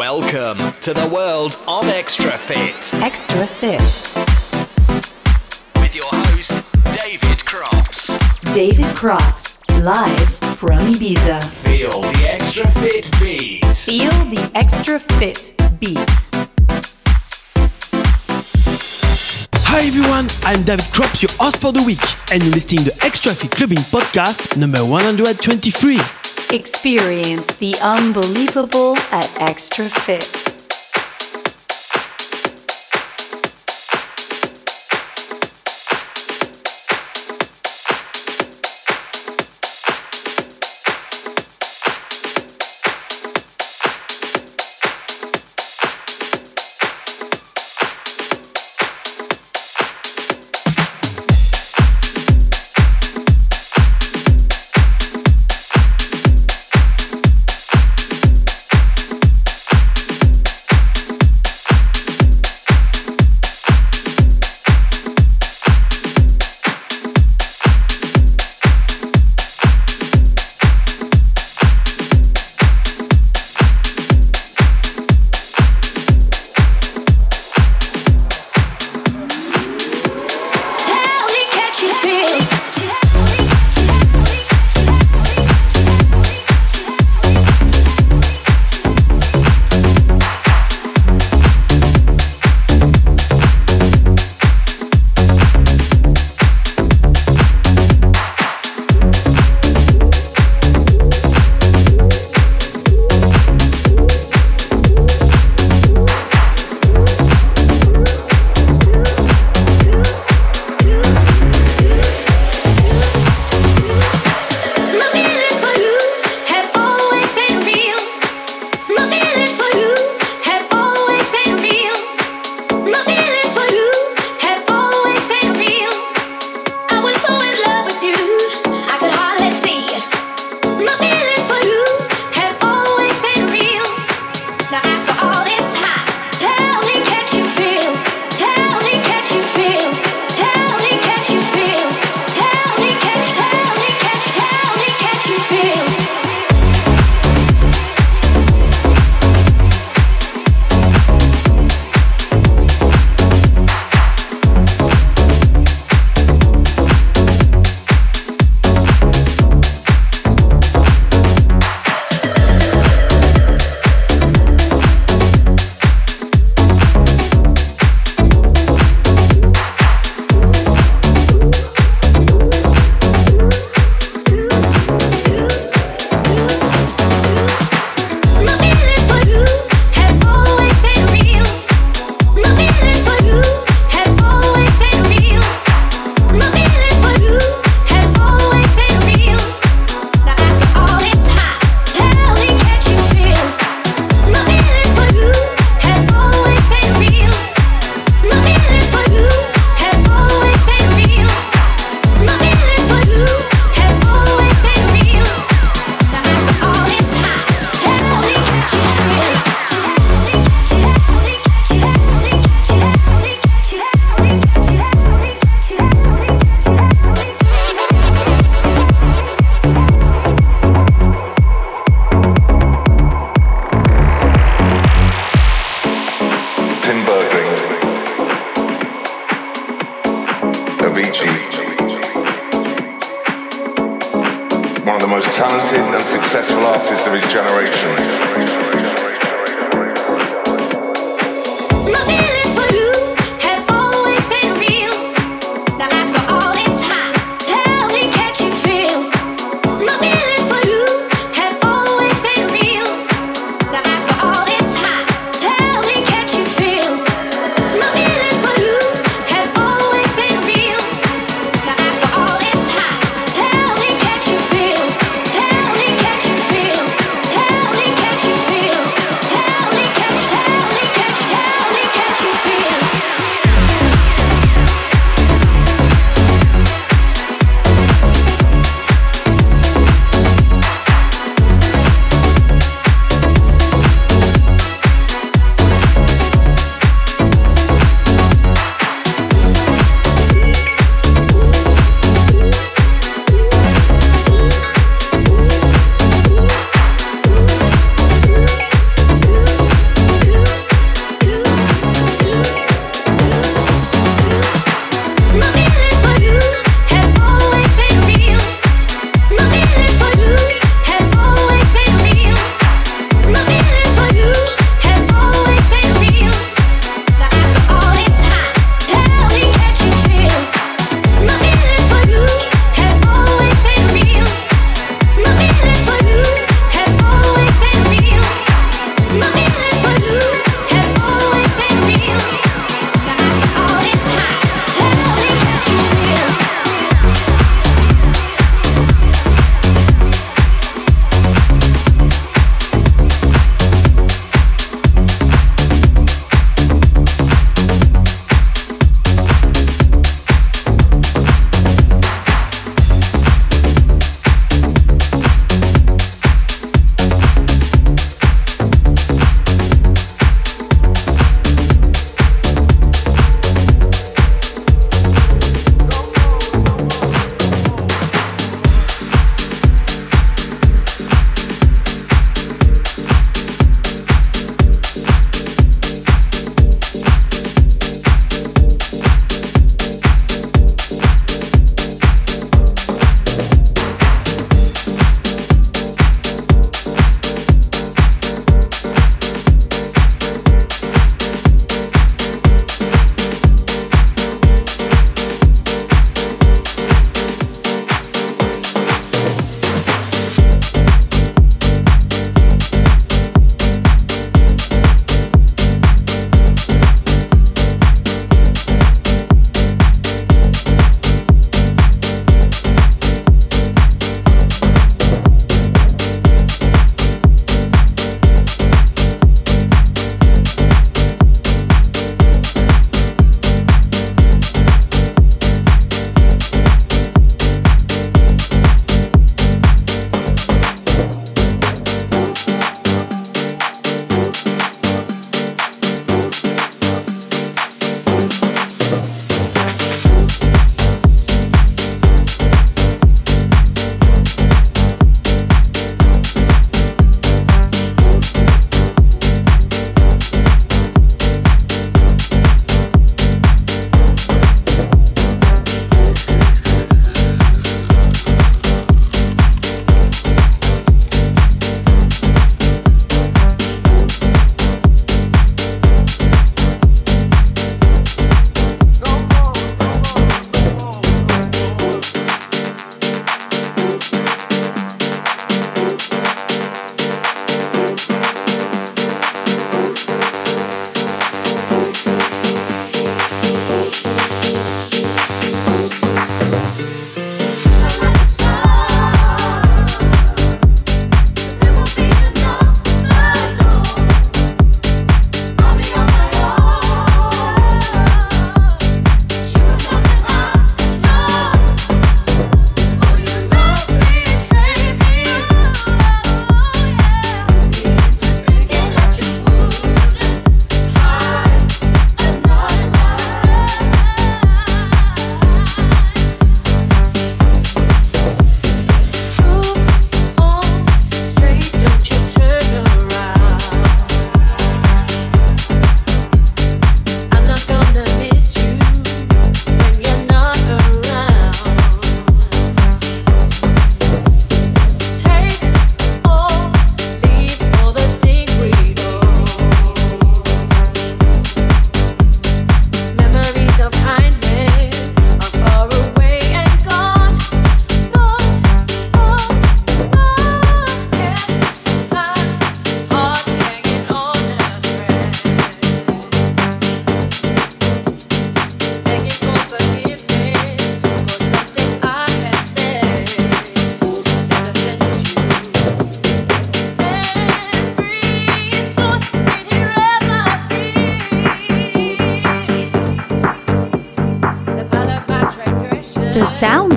Welcome to the world of Extra Fit. Extra Fit. With your host, David Crops. David Crops, live from Ibiza. Feel the Extra Fit beat. Feel the Extra Fit beat. Hi everyone, I'm David Crops, your host for the week, and you're listening to Extra Fit Clubbing Podcast number 123. Experience the unbelievable at Extra Fit.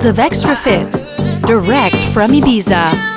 Of Extra Fit, direct from Ibiza.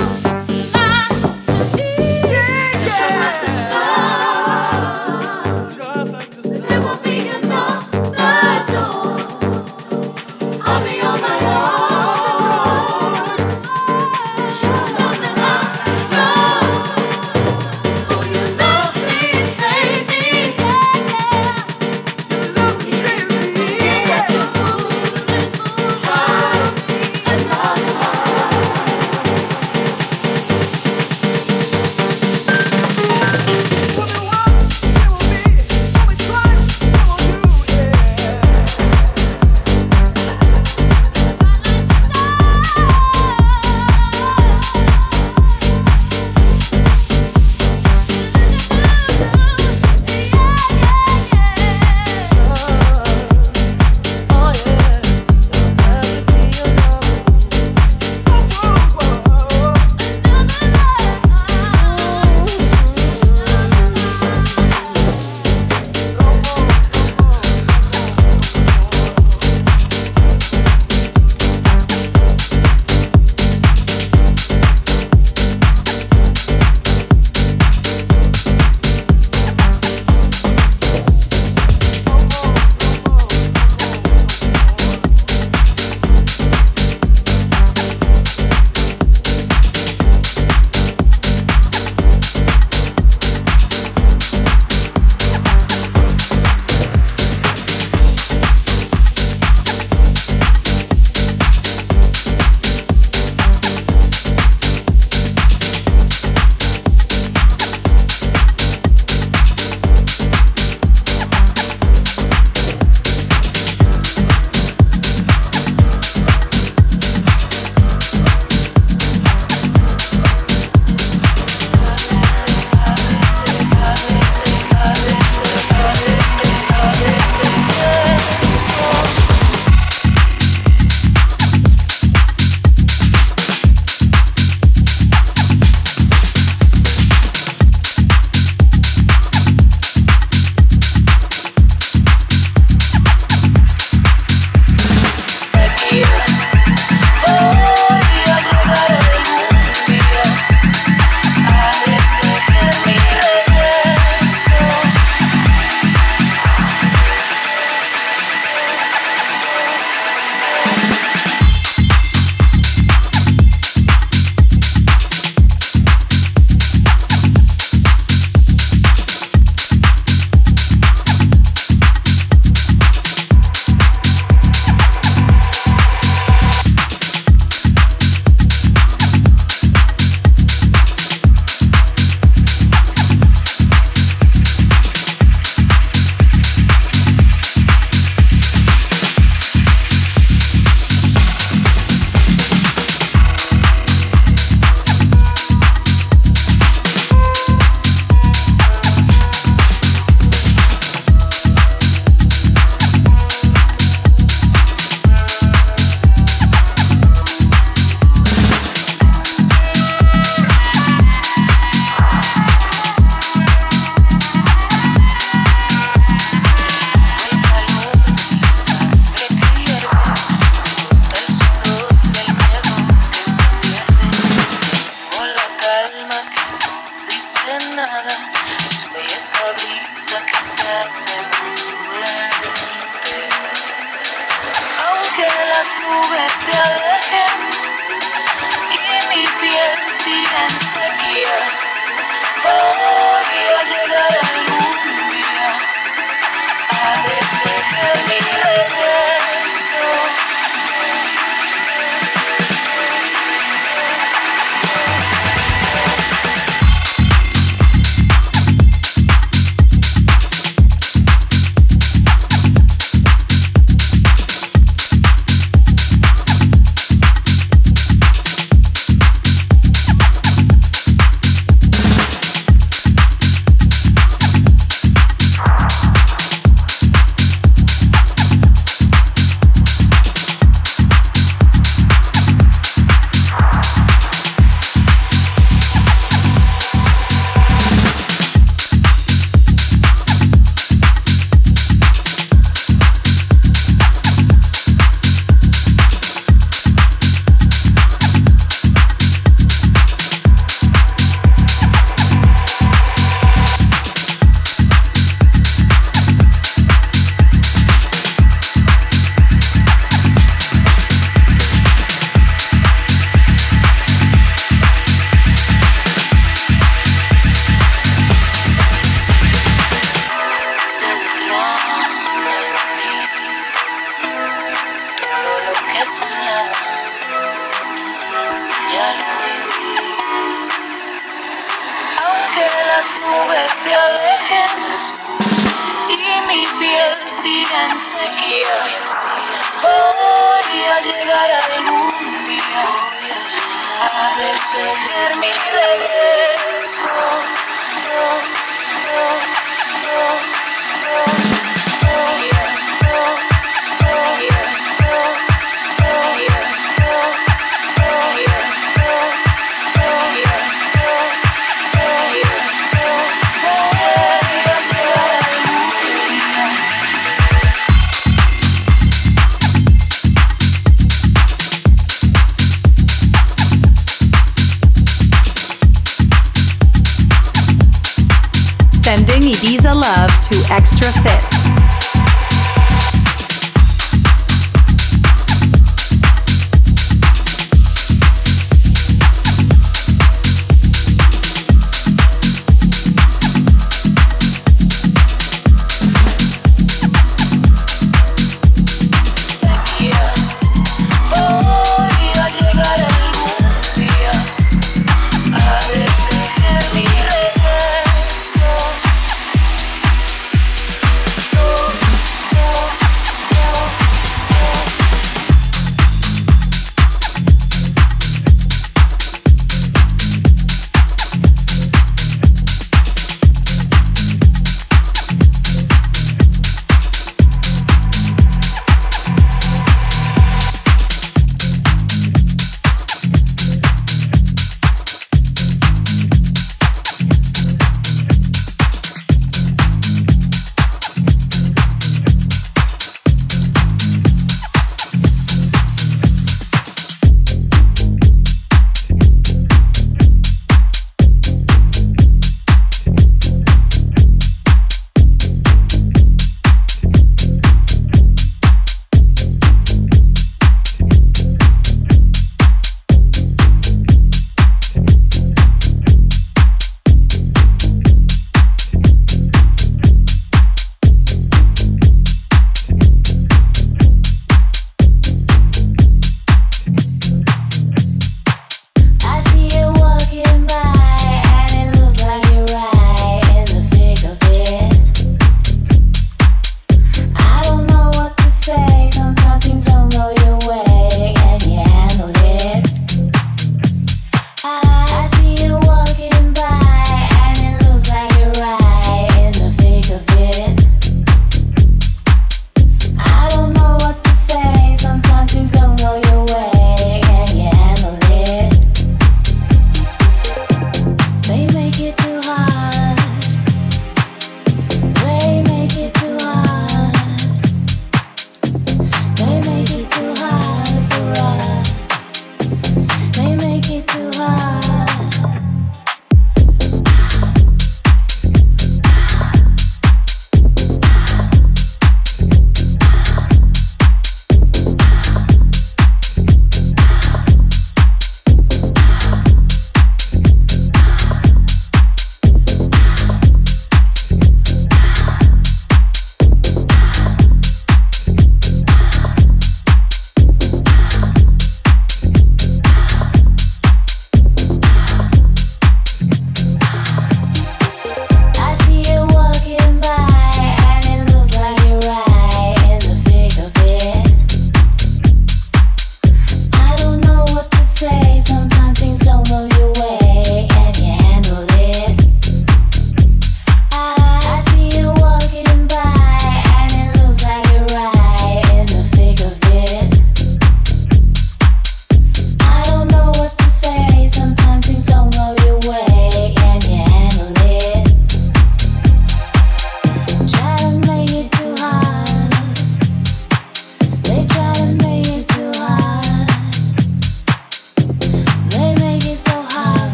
Extra Fit.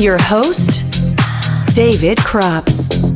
Your host, David Crops.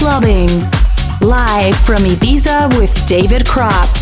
Clubbing. Live from Ibiza with David Crops.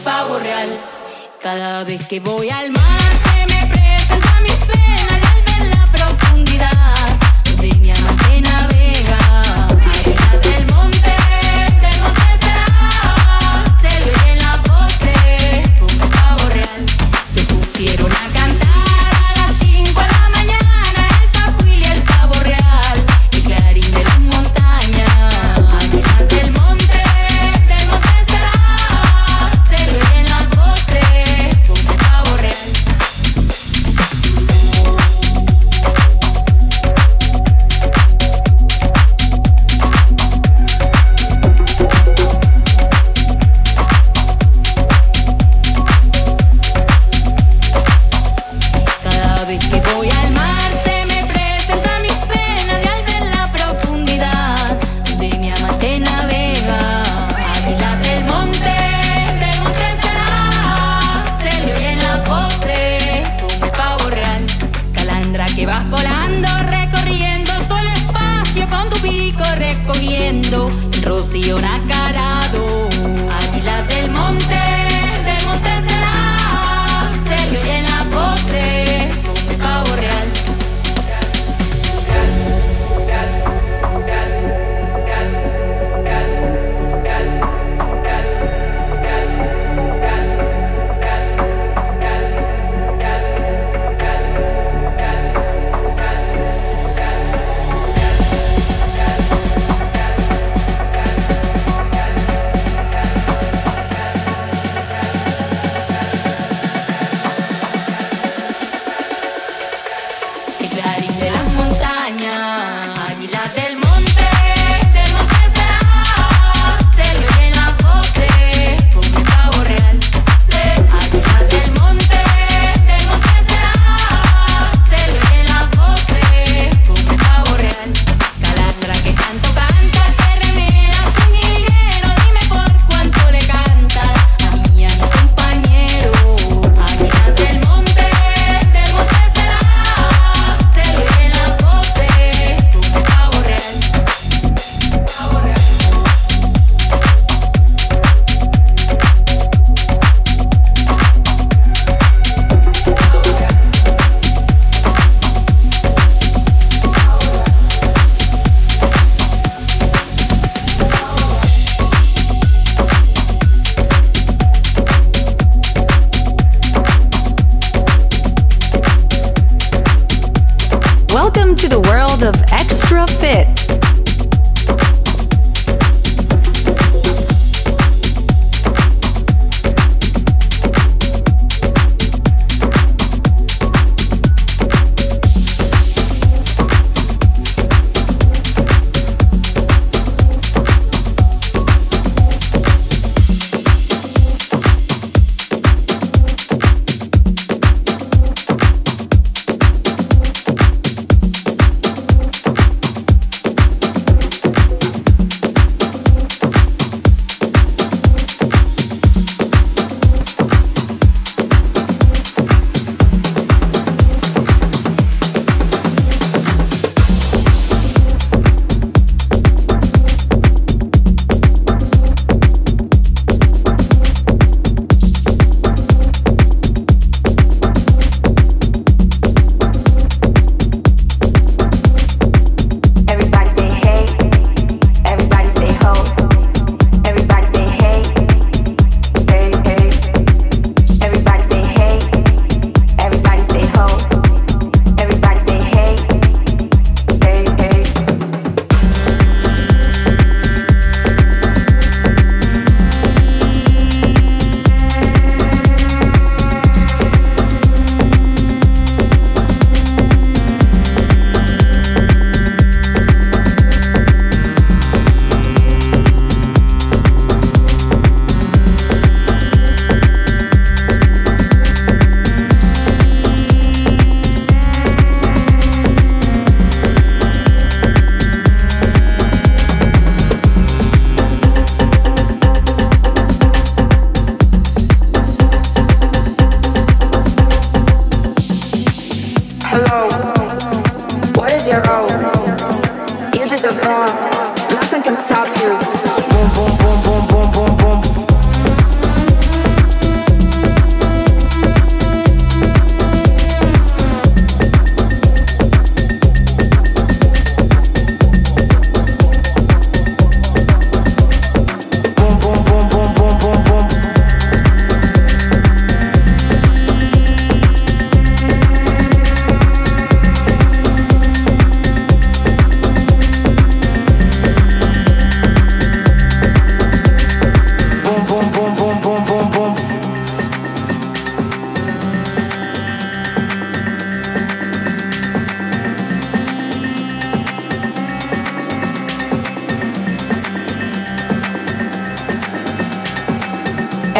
pavo real. Cada vez que voy al mar se me presenta mis penas al ver la profundidad de mi alma que navega. Arena del monte, del monte será, se oyen las voces como pavo real. Se pusieron a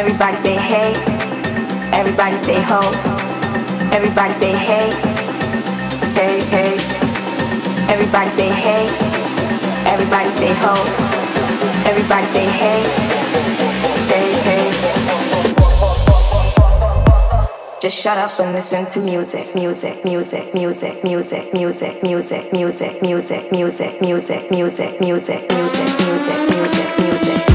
Everybody say hey. Everybody say ho. Everybody say hey. Hey, hey. Everybody say hey. Everybody say ho. Everybody say hey. Hey, hey. Just shut up and listen to music, music, music, music, music, music, music, music, music, music, music, music, music, music, music, music, music.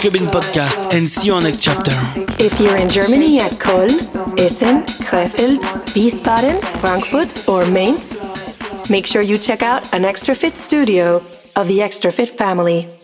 Clubbing podcast and see you on next chapter. If you're in Germany at Köln, Essen, Krefeld, Wiesbaden, Frankfurt, or Mainz, make sure you check out an Extra Fit studio of the Extra Fit family.